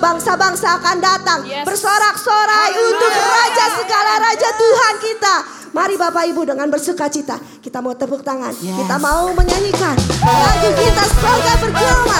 bangsa-bangsa akan datang yes. bersorak-sorai untuk raja segala raja Tuhan kita. Mari Bapak Ibu dengan bersuka cita. Kita mau tepuk tangan. Yes. Kita mau menyanyikan lagu kita semoga bergema.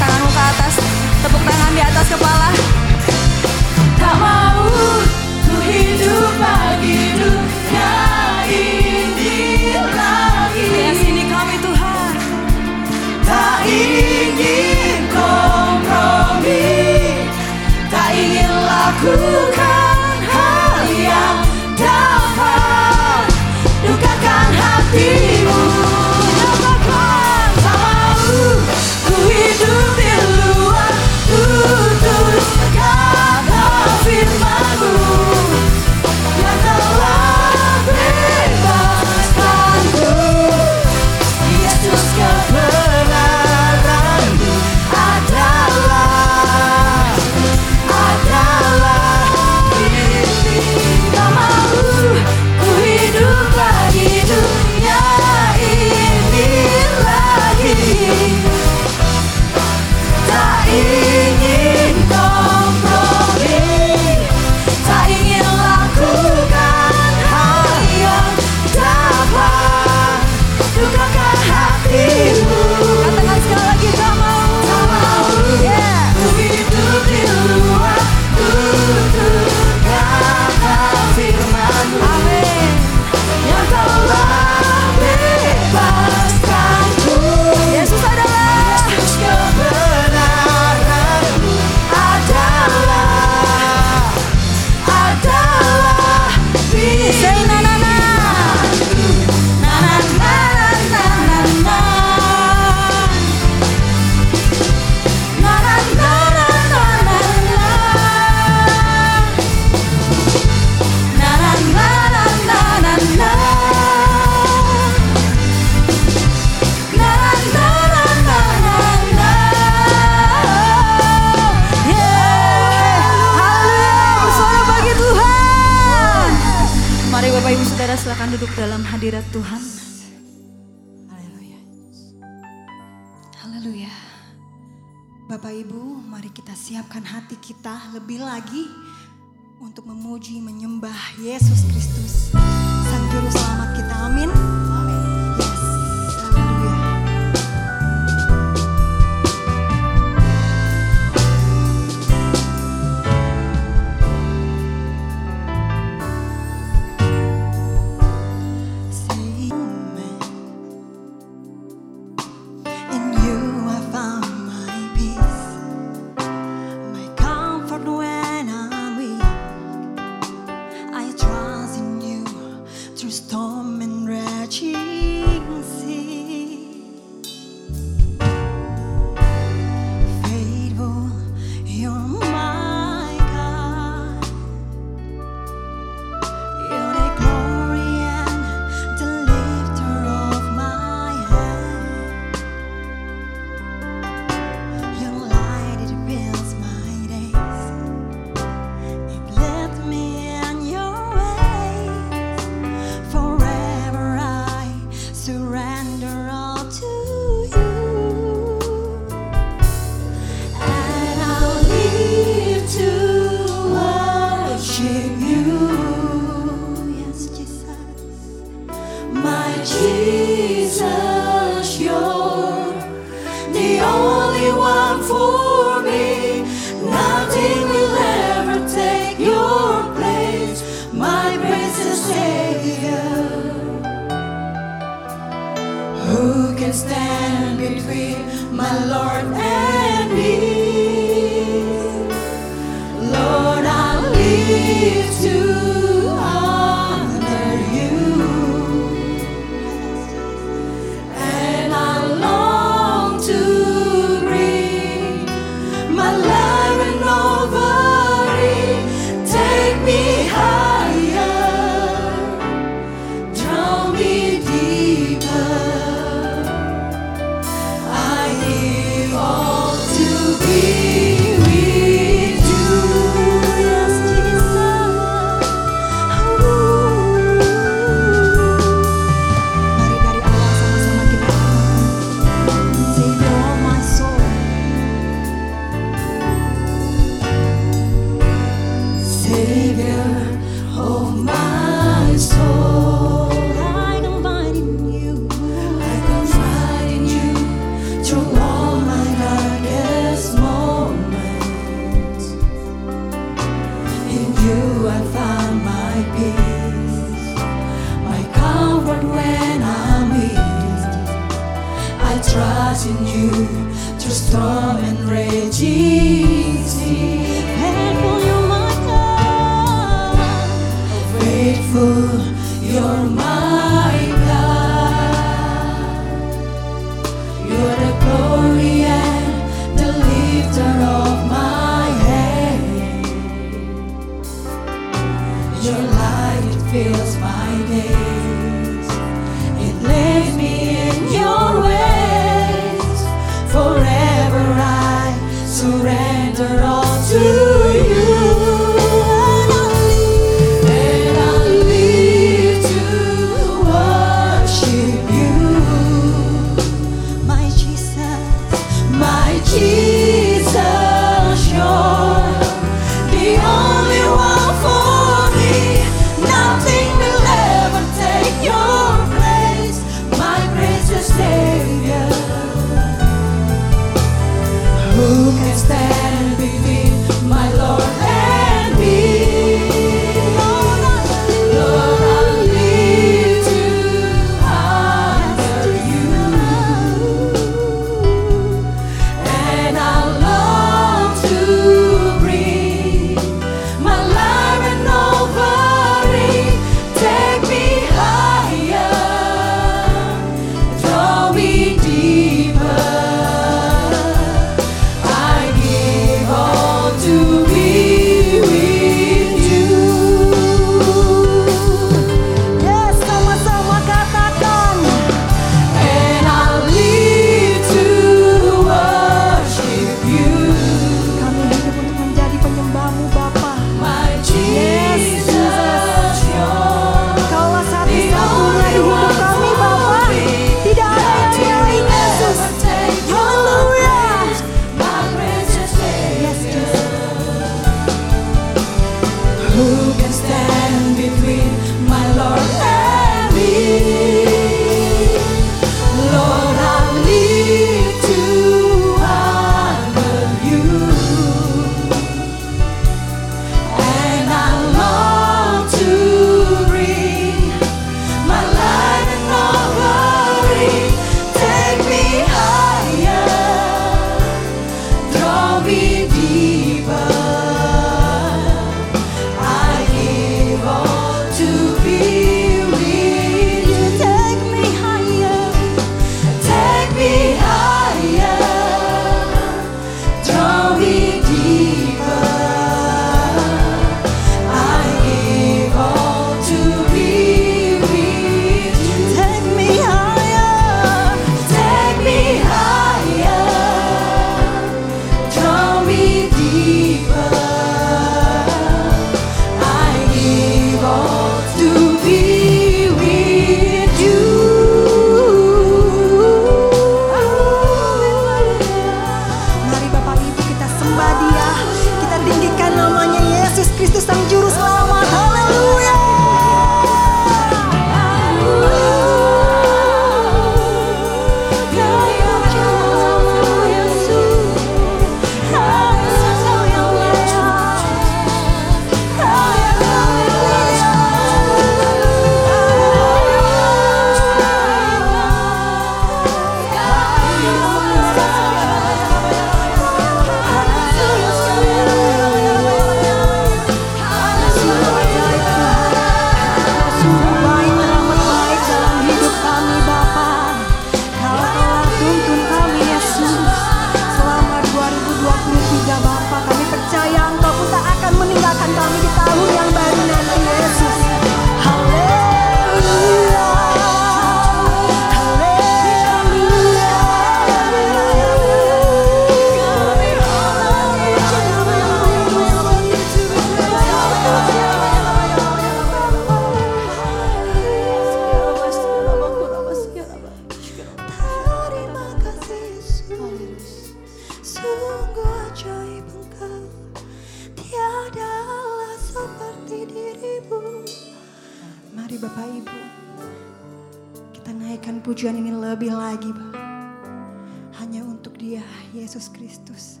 hanya untuk dia Yesus Kristus.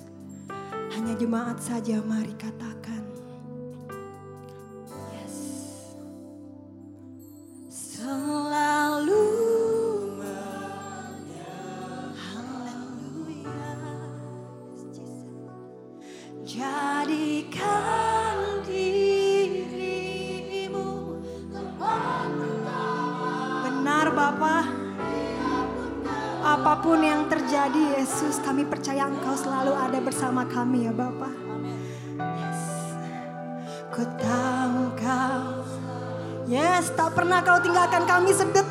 Hanya jemaat saja mari kata. kau tinggalkan kami sedih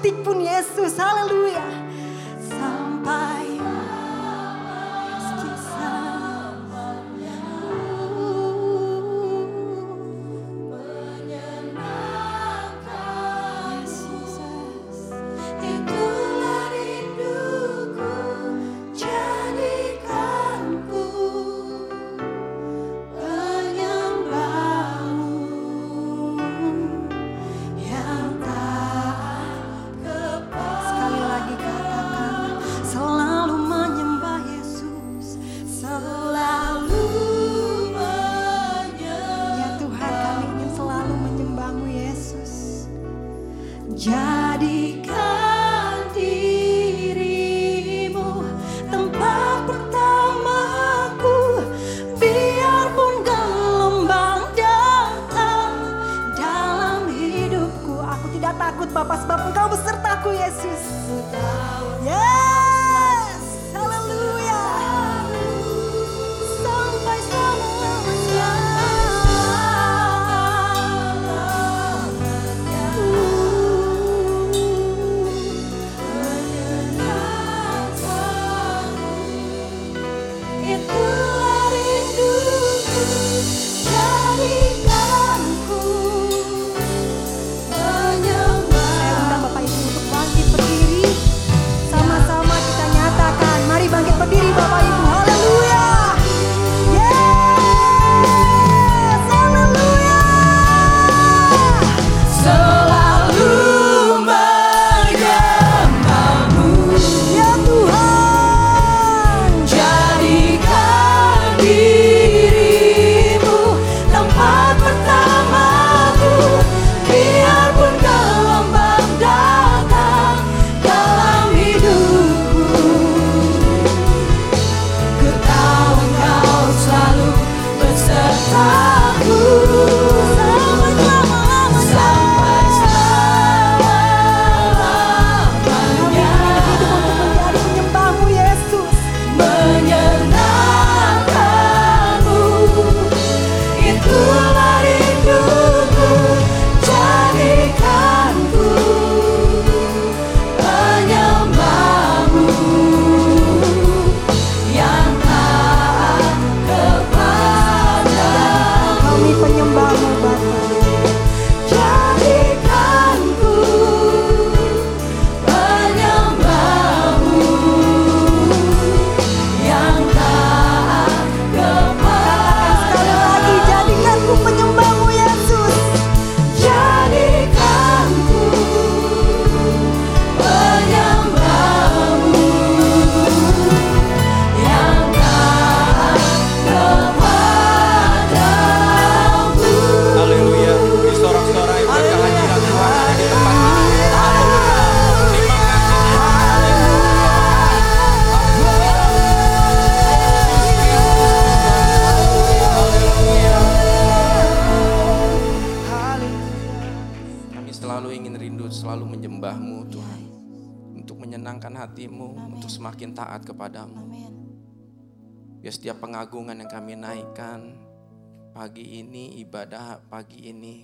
ibadah pagi ini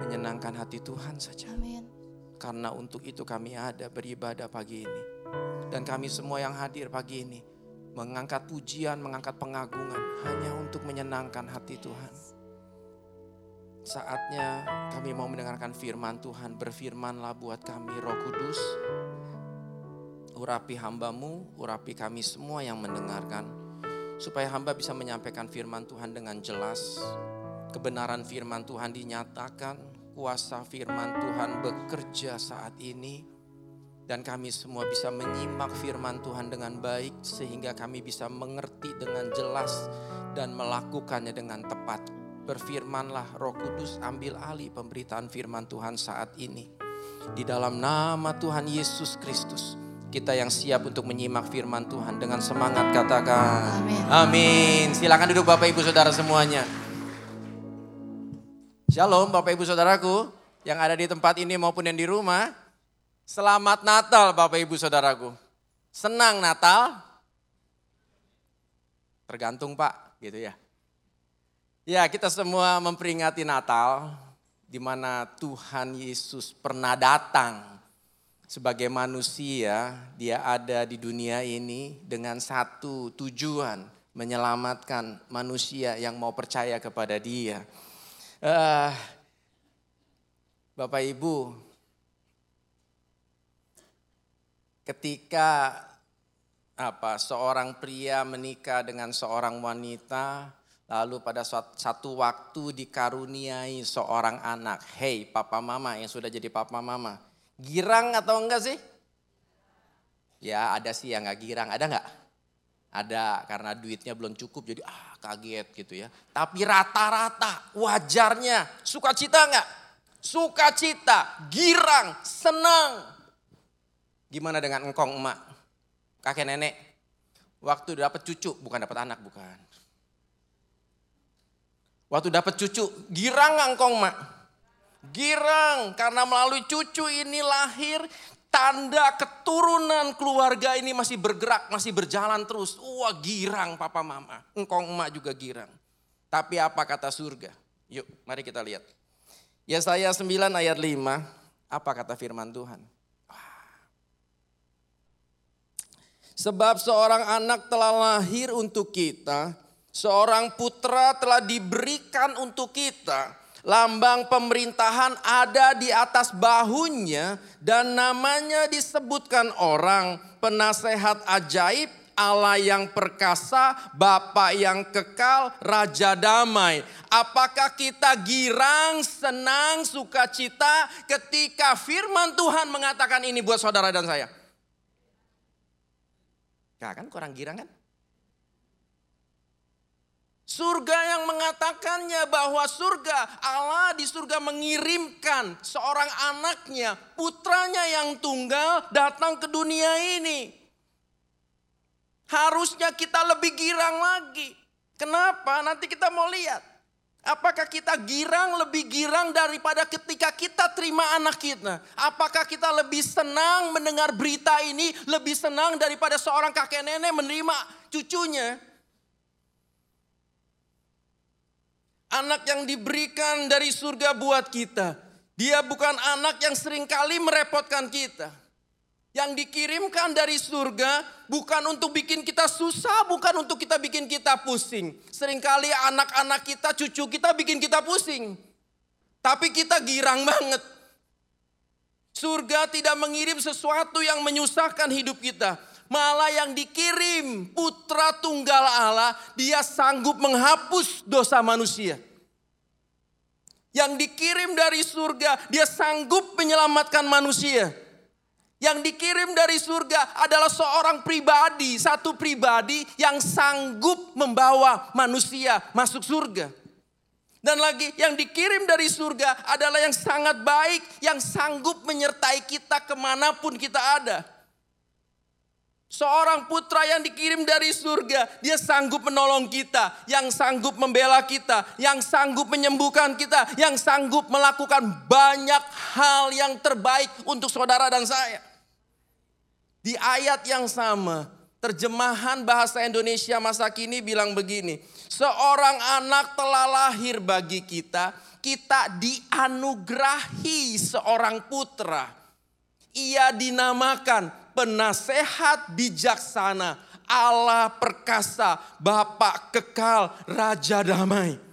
menyenangkan hati Tuhan saja. Amin. Karena untuk itu kami ada beribadah pagi ini. Dan kami semua yang hadir pagi ini mengangkat pujian, mengangkat pengagungan hanya untuk menyenangkan hati Tuhan. Saatnya kami mau mendengarkan firman Tuhan. Berfirmanlah buat kami Roh Kudus. Urapi hambamu, urapi kami semua yang mendengarkan supaya hamba bisa menyampaikan firman Tuhan dengan jelas. Kebenaran firman Tuhan dinyatakan, kuasa firman Tuhan bekerja saat ini. Dan kami semua bisa menyimak firman Tuhan dengan baik sehingga kami bisa mengerti dengan jelas dan melakukannya dengan tepat. Berfirmanlah roh kudus ambil alih pemberitaan firman Tuhan saat ini. Di dalam nama Tuhan Yesus Kristus kita yang siap untuk menyimak firman Tuhan dengan semangat katakan Amin. Amin. Silakan duduk Bapak Ibu Saudara semuanya. Shalom Bapak Ibu Saudaraku yang ada di tempat ini maupun yang di rumah. Selamat Natal Bapak Ibu Saudaraku. Senang Natal? Tergantung Pak, gitu ya. Ya, kita semua memperingati Natal di mana Tuhan Yesus pernah datang sebagai manusia, dia ada di dunia ini dengan satu tujuan, menyelamatkan manusia yang mau percaya kepada dia. Eh, Bapak Ibu, ketika apa seorang pria menikah dengan seorang wanita, lalu pada satu waktu dikaruniai seorang anak. Hei, papa mama yang sudah jadi papa mama, girang atau enggak sih? Ya ada sih yang nggak girang, ada nggak? Ada karena duitnya belum cukup jadi ah kaget gitu ya. Tapi rata-rata wajarnya sukacita nggak? Sukacita, girang, senang. Gimana dengan engkong emak? Kakek nenek? Waktu dapat cucu, bukan dapat anak, bukan. Waktu dapat cucu, girang engkong emak? Girang karena melalui cucu ini lahir tanda keturunan keluarga ini masih bergerak, masih berjalan terus. Wah girang papa mama, engkong emak juga girang. Tapi apa kata surga? Yuk mari kita lihat. Yesaya 9 ayat 5, apa kata firman Tuhan? Sebab seorang anak telah lahir untuk kita, seorang putra telah diberikan untuk kita. Lambang pemerintahan ada di atas bahunya dan namanya disebutkan orang penasehat ajaib, Allah yang perkasa, Bapa yang kekal, Raja damai. Apakah kita girang, senang, sukacita ketika firman Tuhan mengatakan ini buat saudara dan saya? Nah kan kurang girang kan? Surga yang mengatakannya bahwa surga Allah di surga mengirimkan seorang anaknya, putranya yang tunggal datang ke dunia ini. Harusnya kita lebih girang lagi. Kenapa? Nanti kita mau lihat. Apakah kita girang lebih girang daripada ketika kita terima anak kita? Apakah kita lebih senang mendengar berita ini, lebih senang daripada seorang kakek nenek menerima cucunya? Anak yang diberikan dari surga buat kita. Dia bukan anak yang sering kali merepotkan kita. Yang dikirimkan dari surga bukan untuk bikin kita susah, bukan untuk kita bikin kita pusing. Seringkali anak-anak kita, cucu kita bikin kita pusing. Tapi kita girang banget. Surga tidak mengirim sesuatu yang menyusahkan hidup kita. Malah yang dikirim putra tunggal Allah, dia sanggup menghapus dosa manusia. Yang dikirim dari surga, dia sanggup menyelamatkan manusia. Yang dikirim dari surga adalah seorang pribadi, satu pribadi yang sanggup membawa manusia masuk surga. Dan lagi yang dikirim dari surga adalah yang sangat baik, yang sanggup menyertai kita ke mana pun kita ada. Seorang putra yang dikirim dari surga, dia sanggup menolong kita, yang sanggup membela kita, yang sanggup menyembuhkan kita, yang sanggup melakukan banyak hal yang terbaik untuk saudara dan saya. Di ayat yang sama, terjemahan bahasa Indonesia masa kini bilang begini, seorang anak telah lahir bagi kita, kita dianugerahi seorang putra. Ia dinamakan penasehat bijaksana, Allah perkasa, Bapa kekal, Raja damai.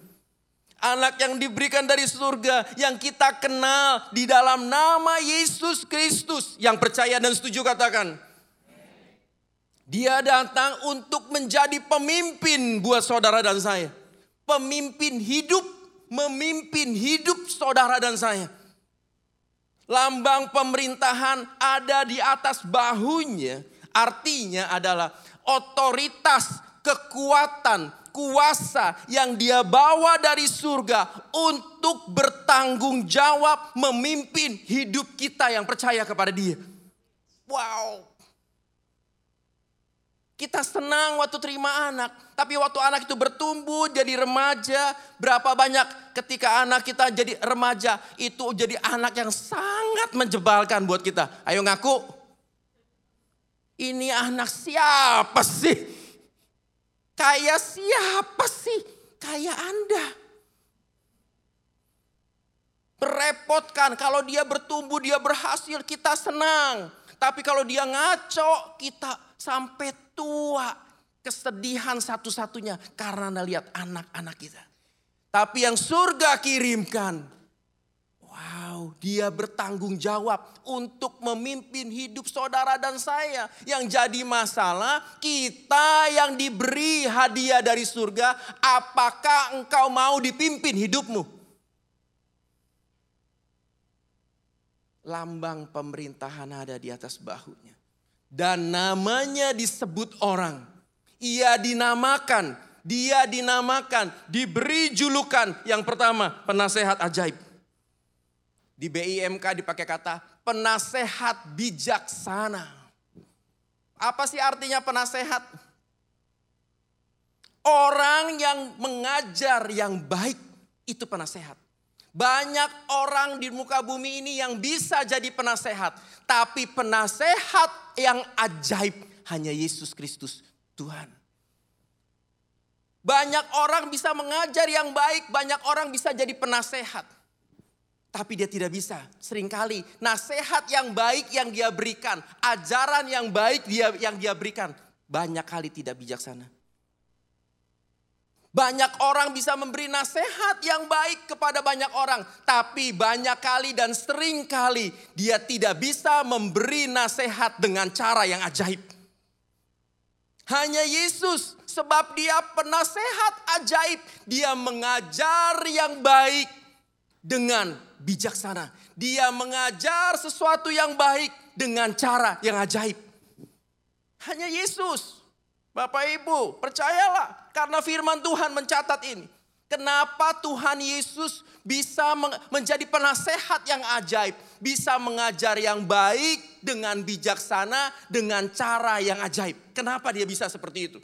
Anak yang diberikan dari surga yang kita kenal di dalam nama Yesus Kristus. Yang percaya dan setuju katakan. Dia datang untuk menjadi pemimpin buat saudara dan saya. Pemimpin hidup, memimpin hidup saudara dan saya. Lambang pemerintahan ada di atas bahunya, artinya adalah otoritas, kekuatan, kuasa yang dia bawa dari surga untuk bertanggung jawab memimpin hidup kita yang percaya kepada dia. Wow. Kita senang waktu terima anak, tapi waktu anak itu bertumbuh jadi remaja, berapa banyak ketika anak kita jadi remaja, itu jadi anak yang sangat menjebalkan buat kita. Ayo ngaku. Ini anak siapa sih? Kayak siapa sih? Kayak Anda. Merepotkan kalau dia bertumbuh, dia berhasil, kita senang. Tapi kalau dia ngaco, kita sampai tua. Kesedihan satu-satunya karena anda lihat anak-anak kita. Tapi yang surga kirimkan. Wow, dia bertanggung jawab untuk memimpin hidup saudara dan saya. Yang jadi masalah, kita yang diberi hadiah dari surga, apakah engkau mau dipimpin hidupmu? Lambang pemerintahan ada di atas bahunya dan namanya disebut orang. Ia dinamakan, dia dinamakan, diberi julukan. Yang pertama, penasehat ajaib. Di BIMK dipakai kata penasehat bijaksana. Apa sih artinya penasehat? Orang yang mengajar yang baik itu penasehat. Banyak orang di muka bumi ini yang bisa jadi penasehat. Tapi penasehat yang ajaib hanya Yesus Kristus Tuhan. Banyak orang bisa mengajar yang baik, banyak orang bisa jadi penasehat. Tapi dia tidak bisa. Seringkali nasihat yang baik yang dia berikan, ajaran yang baik dia yang dia berikan, banyak kali tidak bijaksana. Banyak orang bisa memberi nasihat yang baik kepada banyak orang, tapi banyak kali dan sering kali dia tidak bisa memberi nasihat dengan cara yang ajaib. Hanya Yesus, sebab dia penasehat ajaib, dia mengajar yang baik dengan bijaksana. Dia mengajar sesuatu yang baik dengan cara yang ajaib. Hanya Yesus. Bapak Ibu, percayalah karena firman Tuhan mencatat ini. Kenapa Tuhan Yesus bisa menjadi penasehat yang ajaib, bisa mengajar yang baik dengan bijaksana, dengan cara yang ajaib. Kenapa dia bisa seperti itu?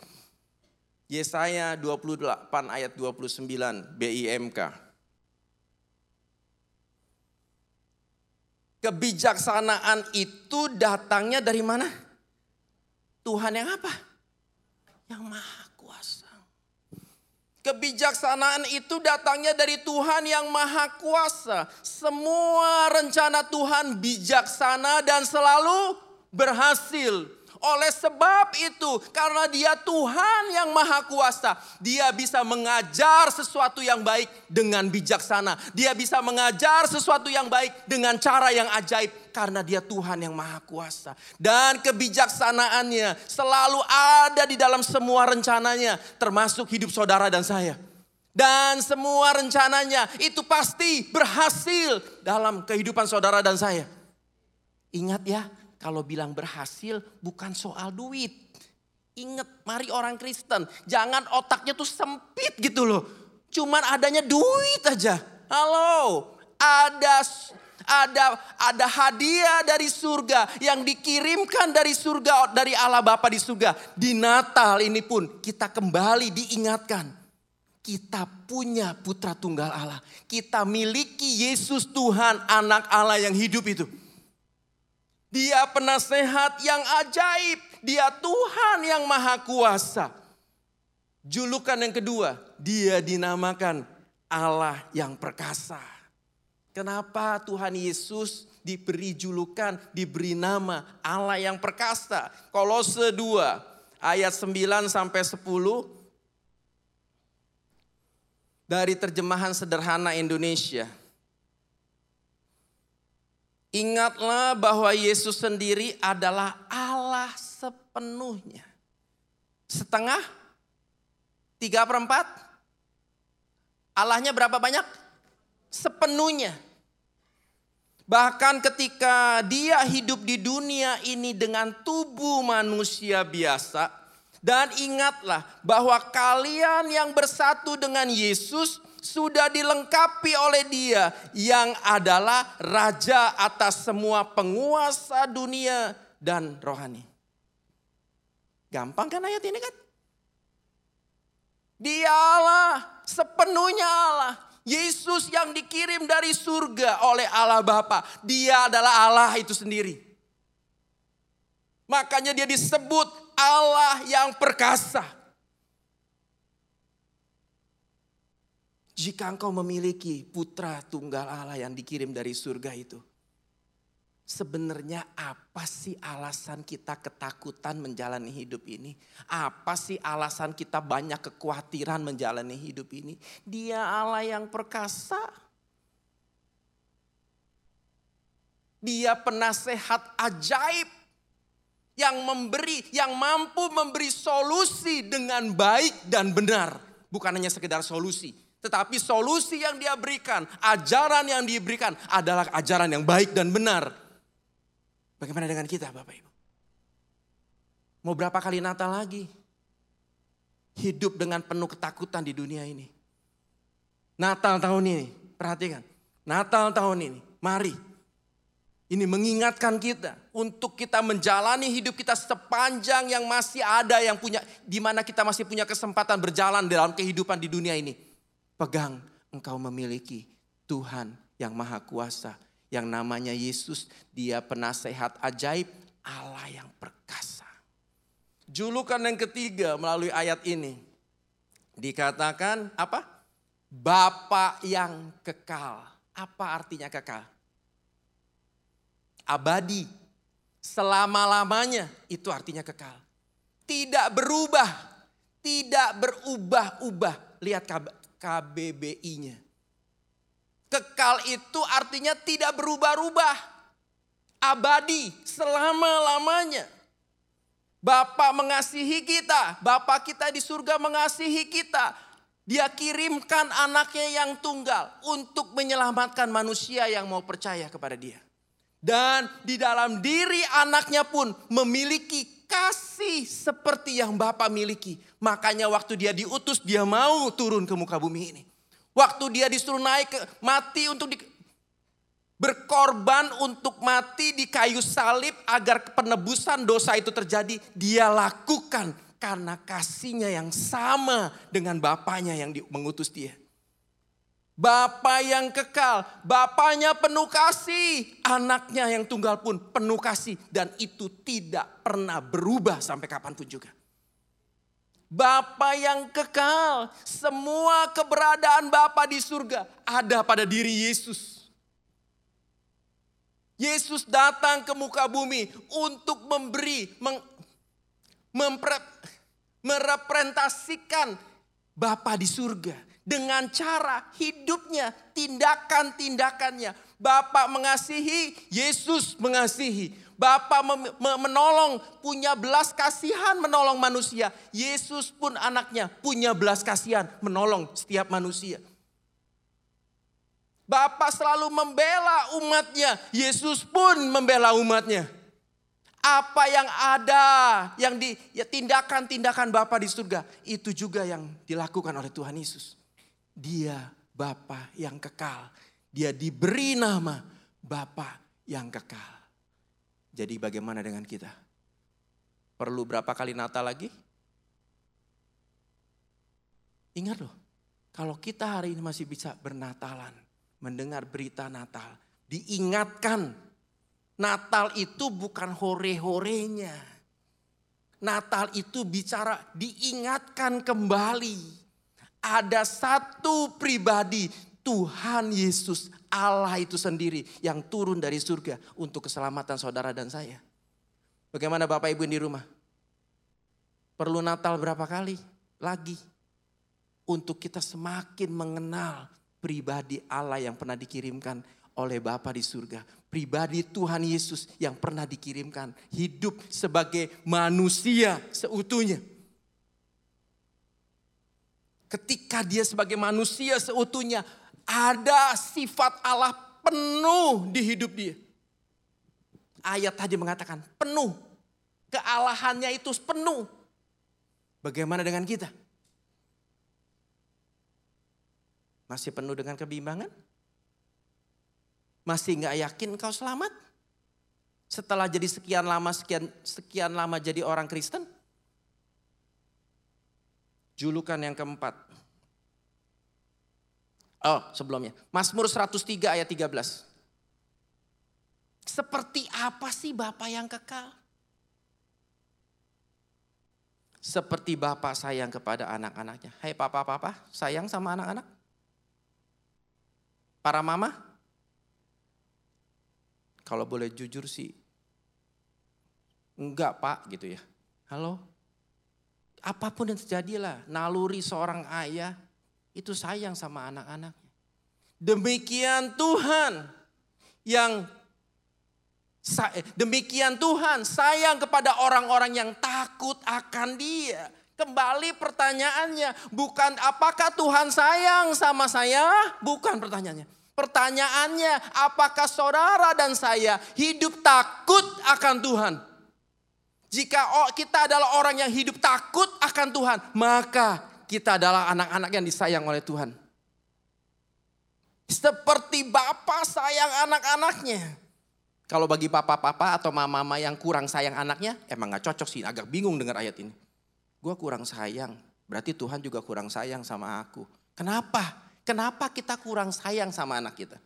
Yesaya 28 ayat 29 BIMK. Kebijaksanaan itu datangnya dari mana? Tuhan yang apa? Yang maha kuasa. Kebijaksanaan itu datangnya dari Tuhan yang maha kuasa. Semua rencana Tuhan bijaksana dan selalu berhasil. Oleh sebab itu, karena Dia Tuhan yang Maha Kuasa, Dia bisa mengajar sesuatu yang baik dengan bijaksana. Dia bisa mengajar sesuatu yang baik dengan cara yang ajaib, karena Dia Tuhan yang Maha Kuasa, dan kebijaksanaannya selalu ada di dalam semua rencananya, termasuk hidup saudara dan saya. Dan semua rencananya itu pasti berhasil dalam kehidupan saudara dan saya. Ingat ya, kalau bilang berhasil bukan soal duit. Ingat, mari orang Kristen, jangan otaknya tuh sempit gitu loh. Cuman adanya duit aja. Halo, ada ada ada hadiah dari surga yang dikirimkan dari surga dari Allah Bapa di surga. Di Natal ini pun kita kembali diingatkan kita punya putra tunggal Allah. Kita miliki Yesus Tuhan anak Allah yang hidup itu. Dia penasehat yang ajaib. Dia Tuhan yang maha kuasa. Julukan yang kedua, dia dinamakan Allah yang perkasa. Kenapa Tuhan Yesus diberi julukan, diberi nama Allah yang perkasa? Kolose 2 ayat 9 sampai 10 dari terjemahan sederhana Indonesia. Ingatlah bahwa Yesus sendiri adalah Allah sepenuhnya. Setengah? Tiga perempat? Allahnya berapa banyak? Sepenuhnya. Bahkan ketika dia hidup di dunia ini dengan tubuh manusia biasa. Dan ingatlah bahwa kalian yang bersatu dengan Yesus sudah dilengkapi oleh dia. Yang adalah raja atas semua penguasa dunia dan rohani. Gampang kan ayat ini kan? Dia Allah, sepenuhnya Allah. Yesus yang dikirim dari surga oleh Allah Bapa, Dia adalah Allah itu sendiri. Makanya dia disebut Allah yang perkasa. Jika engkau memiliki putra tunggal Allah yang dikirim dari surga itu, Sebenarnya apa sih alasan kita ketakutan menjalani hidup ini? Apa sih alasan kita banyak kekhawatiran menjalani hidup ini? Dia Allah yang perkasa. Dia penasehat ajaib yang memberi, yang mampu memberi solusi dengan baik dan benar. Bukan hanya sekedar solusi, tetapi solusi yang dia berikan, ajaran yang diberikan adalah ajaran yang baik dan benar. Bagaimana dengan kita Bapak Ibu? Mau berapa kali Natal lagi? Hidup dengan penuh ketakutan di dunia ini. Natal tahun ini, perhatikan. Natal tahun ini, mari. Ini mengingatkan kita untuk kita menjalani hidup kita sepanjang yang masih ada yang punya di mana kita masih punya kesempatan berjalan dalam kehidupan di dunia ini. Pegang engkau memiliki Tuhan yang maha kuasa yang namanya Yesus, dia penasehat ajaib, Allah yang perkasa. Julukan yang ketiga melalui ayat ini dikatakan apa? Bapa yang kekal. Apa artinya kekal? Abadi, selama-lamanya itu artinya kekal. Tidak berubah, tidak berubah-ubah. Lihat KBBI-nya. Kekal itu artinya tidak berubah-ubah. Abadi selama-lamanya. Bapak mengasihi kita, Bapak kita di surga mengasihi kita. Dia kirimkan anaknya yang tunggal untuk menyelamatkan manusia yang mau percaya kepada dia. Dan di dalam diri anaknya pun memiliki kasih seperti yang Bapak miliki. Makanya waktu dia diutus dia mau turun ke muka bumi ini. Waktu dia disuruh naik ke mati untuk di, berkorban untuk mati di kayu salib agar penebusan dosa itu terjadi, dia lakukan karena kasihnya yang sama dengan bapaknya yang mengutus dia. Bapak yang kekal, bapaknya penuh kasih, anaknya yang tunggal pun penuh kasih dan itu tidak pernah berubah sampai kapan pun juga. Bapa yang kekal. Semua keberadaan Bapa di surga ada pada diri Yesus. Yesus datang ke muka bumi untuk memberi, meng, mempre, merepresentasikan Bapa di surga dengan cara hidupnya, tindakan-tindakannya. Bapak mengasihi, Yesus mengasihi. Bapak menolong, punya belas kasihan menolong manusia. Yesus pun anaknya punya belas kasihan menolong setiap manusia. Bapak selalu membela umatnya. Yesus pun membela umatnya. Apa yang ada, yang di ya tindakan-tindakan Bapak di surga, itu juga yang dilakukan oleh Tuhan Yesus. Dia Bapa yang kekal. Dia diberi nama Bapa yang kekal. Jadi bagaimana dengan kita? Perlu berapa kali Natal lagi? Ingat loh, kalau kita hari ini masih bisa bernatalan, mendengar berita Natal, diingatkan Natal itu bukan hore-horenya. Natal itu bicara diingatkan kembali. Ada satu pribadi Tuhan Yesus Allah itu sendiri yang turun dari surga untuk keselamatan saudara dan saya. Bagaimana Bapak Ibu di rumah? Perlu Natal berapa kali lagi untuk kita semakin mengenal pribadi Allah yang pernah dikirimkan oleh Bapa di surga. Pribadi Tuhan Yesus yang pernah dikirimkan hidup sebagai manusia seutuhnya. Ketika dia sebagai manusia seutuhnya ada sifat Allah penuh di hidup dia. Ayat tadi mengatakan penuh. Kealahannya itu penuh. Bagaimana dengan kita? Masih penuh dengan kebimbangan? Masih nggak yakin kau selamat? Setelah jadi sekian lama, sekian sekian lama jadi orang Kristen? Julukan yang keempat. Oh sebelumnya. Mazmur 103 ayat 13. Seperti apa sih Bapak yang kekal? Seperti Bapak sayang kepada anak-anaknya. Hai papa-papa, sayang sama anak-anak? Para mama? Kalau boleh jujur sih, enggak pak gitu ya. Halo? Apa pun yang terjadi lah, naluri seorang ayah itu sayang sama anak-anaknya. Demikian Tuhan yang Demikian Tuhan sayang kepada orang-orang yang takut akan dia. Kembali pertanyaannya, bukan apakah Tuhan sayang sama saya? Bukan pertanyaannya. Pertanyaannya, apakah saudara dan saya hidup takut akan Tuhan? Jika kita adalah orang yang hidup takut akan Tuhan, maka kita adalah anak-anak yang disayang oleh Tuhan. Seperti Bapak sayang anak-anaknya. Kalau bagi papa-papa atau mama-mama yang kurang sayang anaknya, emang gak cocok sih, agak bingung dengar ayat ini. Gue kurang sayang, berarti Tuhan juga kurang sayang sama aku. Kenapa? Kenapa kita kurang sayang sama anak kita?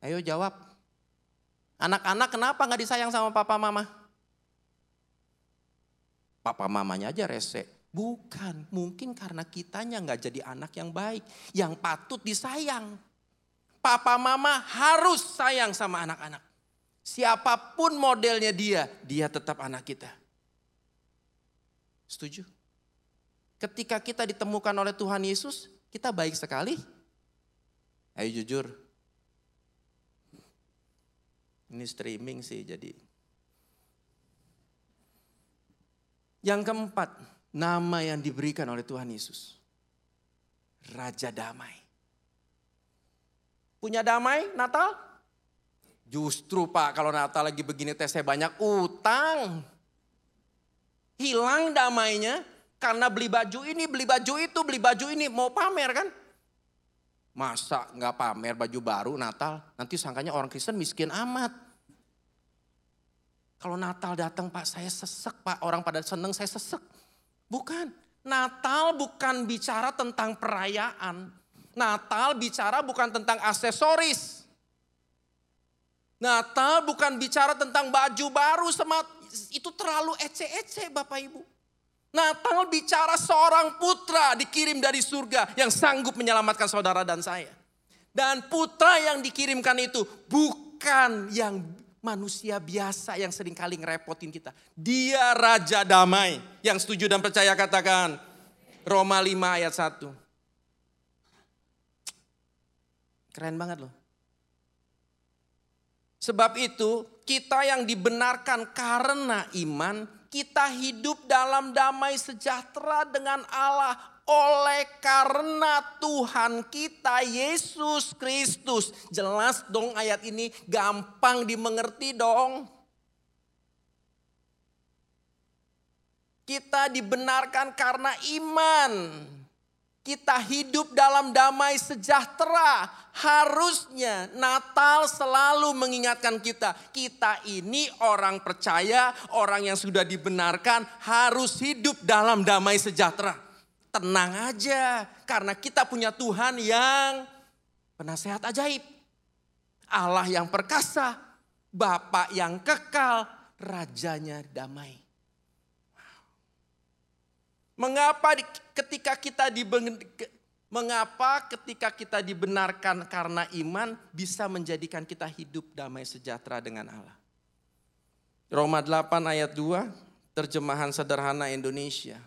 Ayo jawab. Anak-anak kenapa gak disayang sama papa mama? Papa mamanya aja rese. Bukan, mungkin karena kitanya gak jadi anak yang baik, yang patut disayang. Papa mama harus sayang sama anak-anak. Siapa pun modelnya dia, dia tetap anak kita. Setuju? Ketika kita ditemukan oleh Tuhan Yesus, kita baik sekali. Ayo jujur. Ini streaming sih jadi. Yang keempat, nama yang diberikan oleh Tuhan Yesus. Raja Damai. Punya damai Natal? Justru Pak kalau Natal lagi begini tes saya banyak utang. Hilang damainya karena beli baju ini, beli baju itu, beli baju ini. Mau pamer kan? Masa nggak pamer baju baru Natal? Nanti sangkanya orang Kristen miskin amat. Kalau Natal datang Pak saya sesek Pak. Orang pada seneng saya sesek. Bukan. Natal bukan bicara tentang perayaan. Natal bicara bukan tentang aksesoris. Natal bukan bicara tentang baju baru sama itu terlalu ece-ece Bapak Ibu. Natal bicara seorang putra dikirim dari surga yang sanggup menyelamatkan saudara dan saya. Dan putra yang dikirimkan itu bukan yang manusia biasa yang sering kali ngerepotin kita. Dia raja damai. Yang setuju dan percaya katakan Roma 5 ayat 1. Keren banget loh. Sebab itu kita yang dibenarkan karena iman, kita hidup dalam damai sejahtera dengan Allah oleh karena Tuhan kita Yesus Kristus. Jelas dong ayat ini gampang dimengerti dong. Kita dibenarkan karena iman kita hidup dalam damai sejahtera. Harusnya Natal selalu mengingatkan kita, kita ini orang percaya, orang yang sudah dibenarkan harus hidup dalam damai sejahtera. Tenang aja, karena kita punya Tuhan yang penasehat ajaib. Allah yang perkasa, Bapak yang kekal, Rajanya damai. Mengapa ketika kita diben, mengapa ketika kita dibenarkan karena iman bisa menjadikan kita hidup damai sejahtera dengan Allah? Roma 8 ayat 2 terjemahan sederhana Indonesia.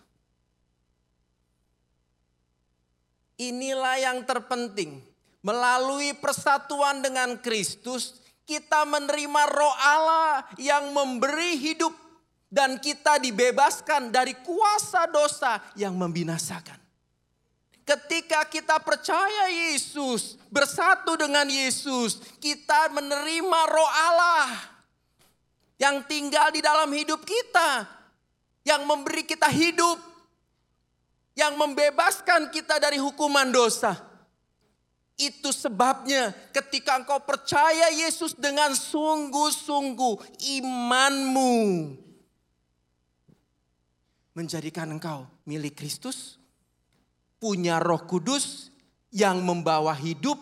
Inilah yang terpenting. Melalui persatuan dengan Kristus, kita menerima roh Allah yang memberi hidup dan kita dibebaskan dari kuasa dosa yang membinasakan. Ketika kita percaya Yesus, bersatu dengan Yesus, kita menerima roh Allah yang tinggal di dalam hidup kita, yang memberi kita hidup, yang membebaskan kita dari hukuman dosa. Itu sebabnya ketika engkau percaya Yesus dengan sungguh-sungguh imanmu menjadikan engkau milik Kristus, punya Roh Kudus yang membawa hidup,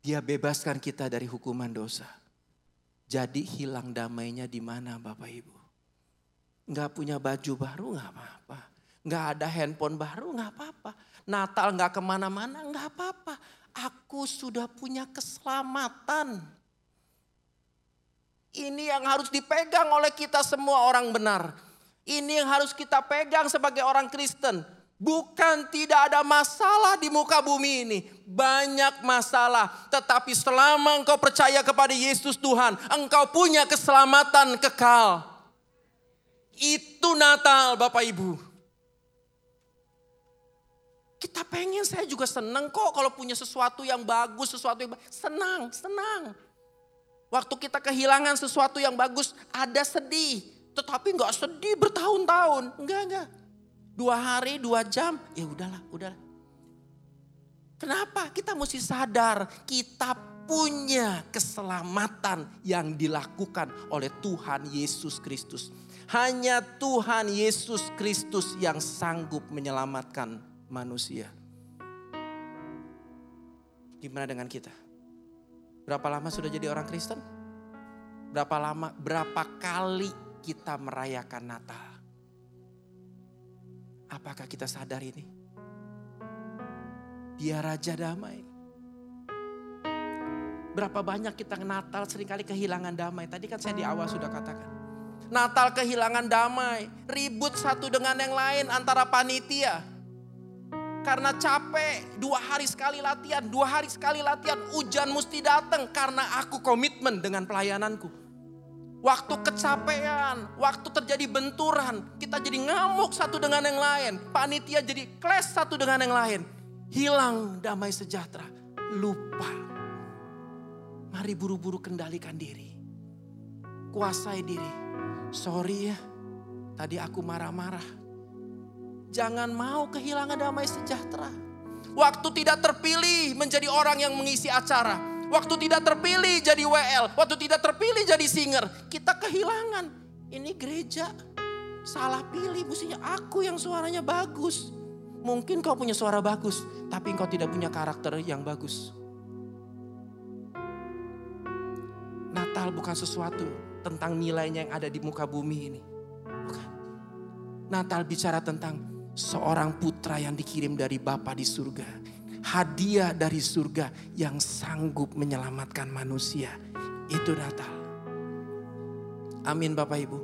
dia bebaskan kita dari hukuman dosa. Jadi hilang damainya di mana Bapak Ibu? Enggak punya baju baru nggak apa-apa. Enggak ada handphone baru nggak apa-apa. Natal nggak ke mana-mana nggak apa-apa. Aku sudah punya keselamatan. Ini yang harus dipegang oleh kita semua orang benar. Ini yang harus kita pegang sebagai orang Kristen. Bukan tidak ada masalah di muka bumi ini. Banyak masalah. Tetapi selama engkau percaya kepada Yesus Tuhan. Engkau punya keselamatan kekal. Itu Natal Bapak Ibu. Kita pengen saya juga senang kok kalau punya sesuatu yang bagus, sesuatu yang bagus. Senang, senang. Waktu kita kehilangan sesuatu yang bagus, ada sedih. Tetapi nggak sedih bertahun-tahun. Enggak, enggak dua hari, dua jam, ya udahlah, udahlah. Kenapa? Kita mesti sadar kita punya keselamatan yang dilakukan oleh Tuhan Yesus Kristus. Hanya Tuhan Yesus Kristus yang sanggup menyelamatkan manusia. Gimana dengan kita? Berapa lama sudah jadi orang Kristen? Berapa lama, berapa kali kita merayakan Natal? Apakah kita sadar ini? Dia Raja Damai. Berapa banyak kita Natal sering kali kehilangan damai. Tadi kan saya di awal sudah katakan. Natal kehilangan damai. Ribut satu dengan yang lain antara panitia. Karena capek, dua hari sekali latihan, dua hari sekali latihan, hujan mesti datang karena aku komitmen dengan pelayananku. Waktu kecapean, waktu terjadi benturan, kita jadi ngamuk satu dengan yang lain. Panitia jadi clash satu dengan yang lain. Hilang damai sejahtera, lupa. Mari buru-buru kendalikan diri. Kuasai diri. Sorry ya, tadi aku marah-marah. Jangan mau kehilangan damai sejahtera. Waktu tidak terpilih menjadi orang yang mengisi acara Waktu tidak terpilih jadi WL, waktu tidak terpilih jadi singer, kita kehilangan. Ini gereja salah pilih, mestinya aku yang suaranya bagus. Mungkin kau punya suara bagus, tapi kau tidak punya karakter yang bagus. Natal bukan sesuatu tentang nilainya yang ada di muka bumi ini. Bukan. Natal bicara tentang seorang putra yang dikirim dari Bapa di surga hadiah dari surga yang sanggup menyelamatkan manusia. Itu Natal. Amin Bapak Ibu.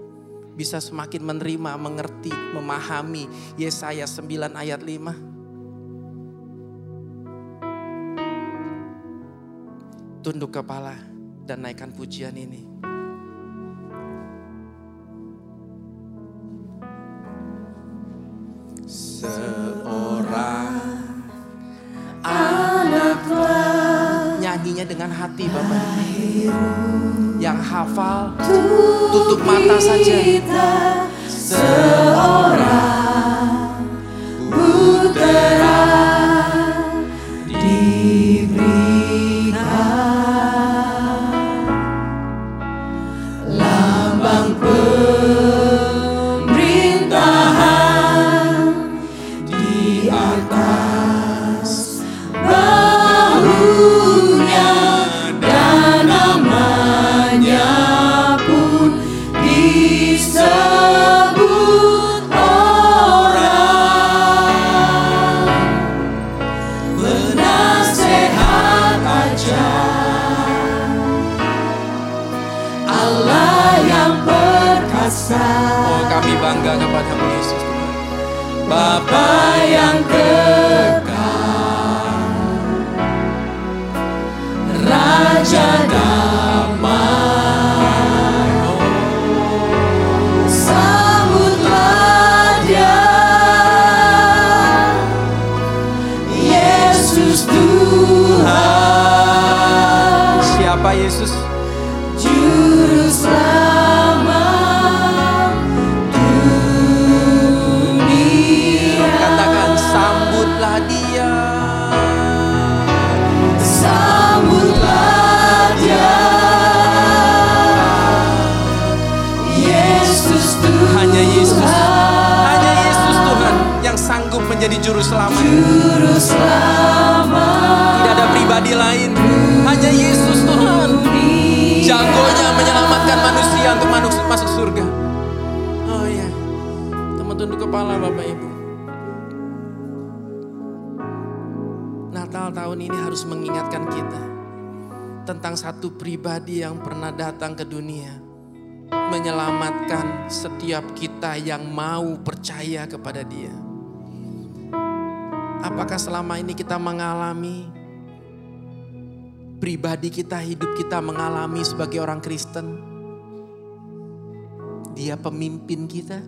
Bisa semakin menerima, mengerti, memahami Yesaya 9 ayat 5. Tunduk kepala dan naikkan pujian ini. Seorang nyanyinya dengan hati Bapak Yang hafal tutup mata saja. Seorang Oh kami bangga kepadamu Yesus Tuhan. Bapa yang kekal Raja damai menjadi juru selamat. Juru selamat Tidak ada pribadi lain. Hanya Yesus Tuhan. Jagonya menyelamatkan manusia untuk manusia masuk surga. Oh iya. Teman tunduk kepala Bapak Ibu. Natal tahun ini harus mengingatkan kita tentang satu pribadi yang pernah datang ke dunia menyelamatkan setiap kita yang mau percaya kepada Dia. Apakah selama ini kita mengalami pribadi kita, hidup kita mengalami sebagai orang Kristen? Dia pemimpin kita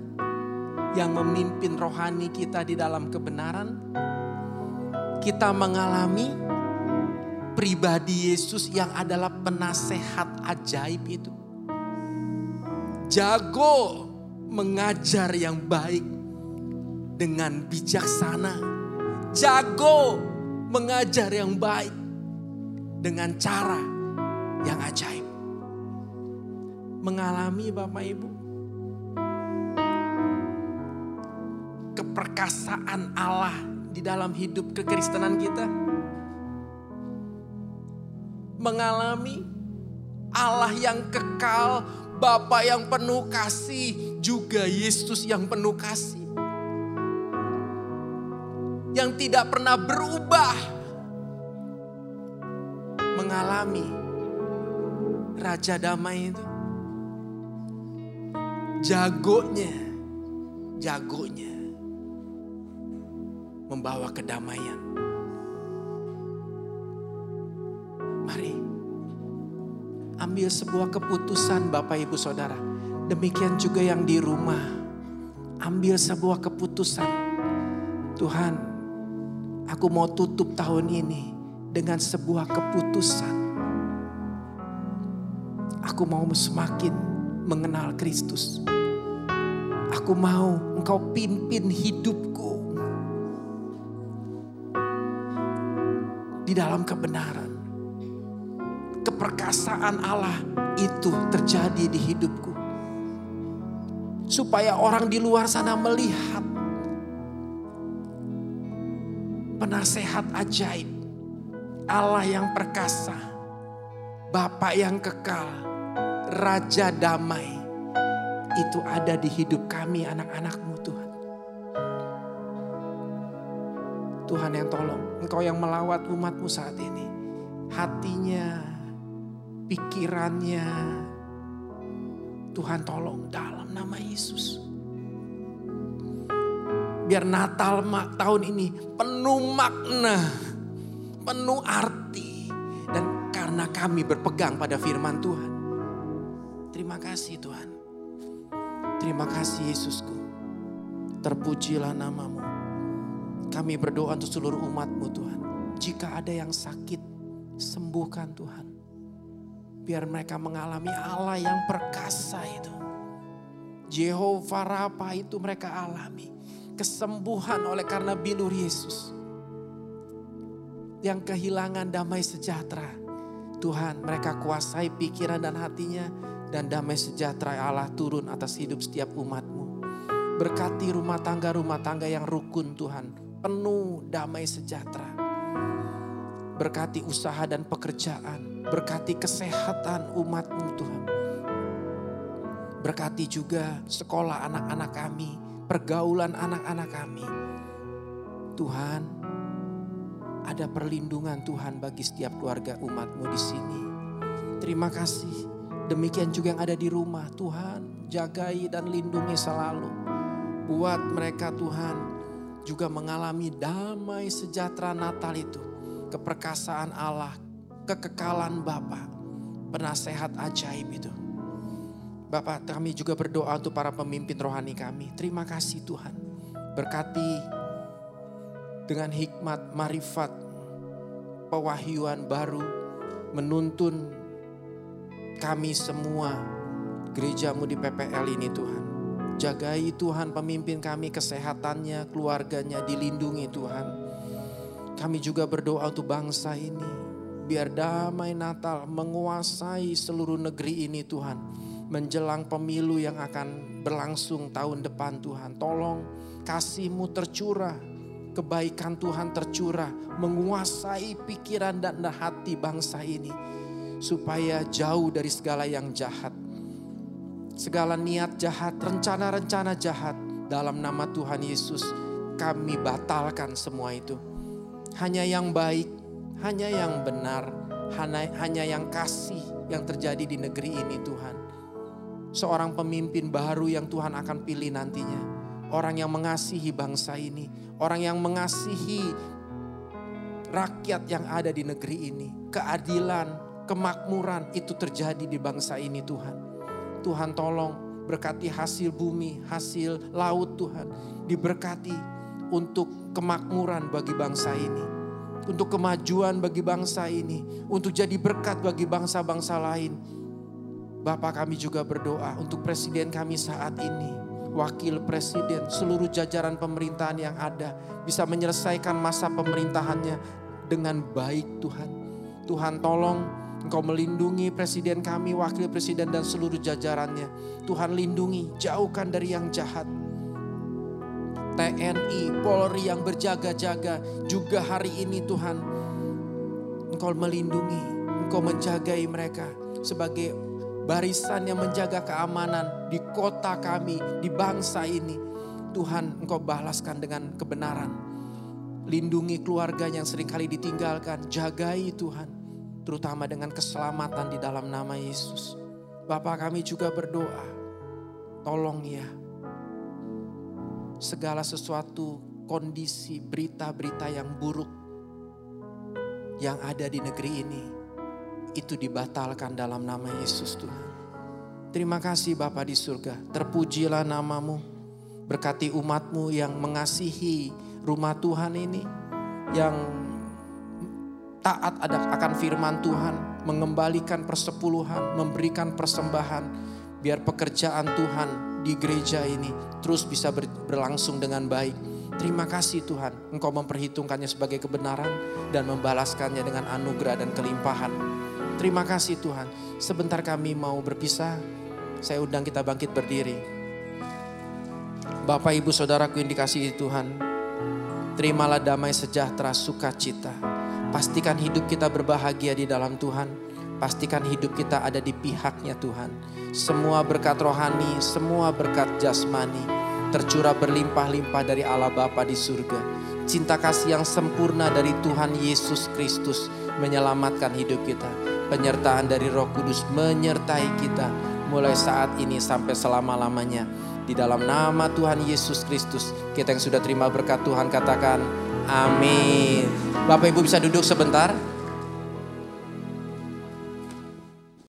yang memimpin rohani kita di dalam kebenaran. Kita mengalami pribadi Yesus yang adalah penasehat ajaib itu. Jago mengajar yang baik dengan bijaksana. Jago mengajar yang baik dengan cara yang ajaib. Mengalami Bapak Ibu keperkasaan Allah di dalam hidup kekristenan kita. Mengalami Allah yang kekal, Bapa yang penuh kasih, juga Yesus yang penuh kasih. Yang tidak pernah berubah. Mengalami Raja Damai itu. Jagonya, jagonya membawa kedamaian. Mari ambil sebuah keputusan Bapak Ibu Saudara. Demikian juga yang di rumah. Ambil sebuah keputusan. Tuhan, aku mau tutup tahun ini dengan sebuah keputusan. Aku mau semakin mengenal Kristus. Aku mau engkau pimpin hidupku di dalam kebenaran. Keperkasaan Allah itu terjadi di hidupku. Supaya orang di luar sana melihat penasehat ajaib. Allah yang perkasa, Bapak yang kekal, Raja damai. Itu ada di hidup kami anak-anakmu Tuhan. Tuhan yang tolong, Engkau yang melawat umatmu saat ini. Hatinya, pikirannya, Tuhan tolong dalam nama Yesus. Biar Natal tahun ini penuh makna, penuh arti. Dan karena kami berpegang pada firman Tuhan. Terima kasih Tuhan. Terima kasih Yesusku. Terpujilah namamu. Kami berdoa untuk seluruh umatmu Tuhan. Jika ada yang sakit, sembuhkan Tuhan. Biar mereka mengalami Allah yang perkasa itu. Jehovah Rafa itu mereka alami. Kesembuhan oleh karena bilur Yesus. Yang kehilangan damai sejahtera. Tuhan mereka kuasai pikiran dan hatinya. Dan damai sejahtera Allah turun atas hidup setiap umatmu. Berkati rumah tangga-rumah tangga yang rukun Tuhan. Penuh damai sejahtera. Berkati usaha dan pekerjaan. Berkati kesehatan umatmu Tuhan. Berkati juga sekolah anak-anak kami. Pergaulan anak-anak kami. Tuhan ada perlindungan Tuhan bagi setiap keluarga umatmu di sini. Terima kasih. Demikian juga yang ada di rumah Tuhan jagai dan lindungi selalu. Buat mereka Tuhan juga mengalami damai sejahtera Natal itu. Keperkasaan Allah, kekekalan Bapa, penasehat ajaib itu. Bapak kami juga berdoa untuk para pemimpin rohani kami. Terima kasih Tuhan. Berkati dengan hikmat, marifat, pewahyuan baru, menuntun kami semua gerejamu di PPL ini Tuhan. Jagai Tuhan pemimpin kami kesehatannya, keluarganya dilindungi Tuhan. Kami juga berdoa untuk bangsa ini. Biar damai Natal menguasai seluruh negeri ini Tuhan. Menjelang pemilu yang akan berlangsung tahun depan Tuhan. Tolong kasih-Mu tercurah. Kebaikan Tuhan tercurah. Menguasai pikiran dan hati bangsa ini. Supaya jauh dari segala yang jahat. Segala niat jahat, rencana-rencana jahat. Dalam nama Tuhan Yesus kami batalkan semua itu. Hanya yang baik, hanya yang benar, hanya, yang kasih yang terjadi di negeri ini Tuhan. Seorang pemimpin baru yang Tuhan akan pilih nantinya. Orang yang mengasihi bangsa ini. Orang yang mengasihi rakyat yang ada di negeri ini. Keadilan, kemakmuran itu terjadi di bangsa ini Tuhan. Tuhan tolong berkati hasil bumi, hasil laut Tuhan. Diberkati untuk kemakmuran bagi bangsa ini. Untuk kemajuan bagi bangsa ini. Untuk jadi berkat bagi bangsa-bangsa lain. Bapak kami juga berdoa untuk presiden kami saat ini. Wakil presiden, seluruh jajaran pemerintahan yang ada. Bisa menyelesaikan masa pemerintahannya dengan baik Tuhan. Tuhan tolong Engkau melindungi presiden kami, wakil presiden dan seluruh jajarannya. Tuhan lindungi, jauhkan dari yang jahat. TNI, Polri yang berjaga-jaga juga hari ini Tuhan. Engkau melindungi, Engkau menjagai mereka sebagai barisan yang menjaga keamanan di kota kami, di bangsa ini. Tuhan Engkau balaskan dengan kebenaran. Lindungi keluarga yang sering kali ditinggalkan, jagai Tuhan terutama dengan keselamatan di dalam nama Yesus. Bapak kami juga berdoa, tolong ya, segala sesuatu kondisi berita-berita yang buruk yang ada di negeri ini, itu dibatalkan dalam nama Yesus Tuhan. Terima kasih Bapak di surga, terpujilah namamu, berkati umatmu yang mengasihi rumah Tuhan ini, yang taat akan firman Tuhan, mengembalikan persepuluhan, memberikan persembahan, biar pekerjaan Tuhan di gereja ini terus bisa berlangsung dengan baik. Terima kasih Tuhan, Engkau memperhitungkannya sebagai kebenaran dan membalaskannya dengan anugerah dan kelimpahan. Terima kasih Tuhan. Sebentar kami mau berpisah, saya undang kita bangkit berdiri. Bapak, Ibu, Saudaraku yang dikasihi Tuhan, terimalah damai sejahtera sukacita Pastikan hidup kita berbahagia di dalam Tuhan. Pastikan hidup kita ada di pihaknya Tuhan. Semua berkat rohani, semua berkat jasmani tercurah berlimpah-limpah dari Allah Bapa di surga. Cinta kasih yang sempurna dari Tuhan Yesus Kristus menyelamatkan hidup kita. Penyertaan dari Roh Kudus menyertai kita mulai saat ini sampai selama-lamanya. Di dalam nama Tuhan Yesus Kristus, kita yang sudah terima berkat Tuhan katakan, Amin. Bapak Ibu bisa duduk sebentar.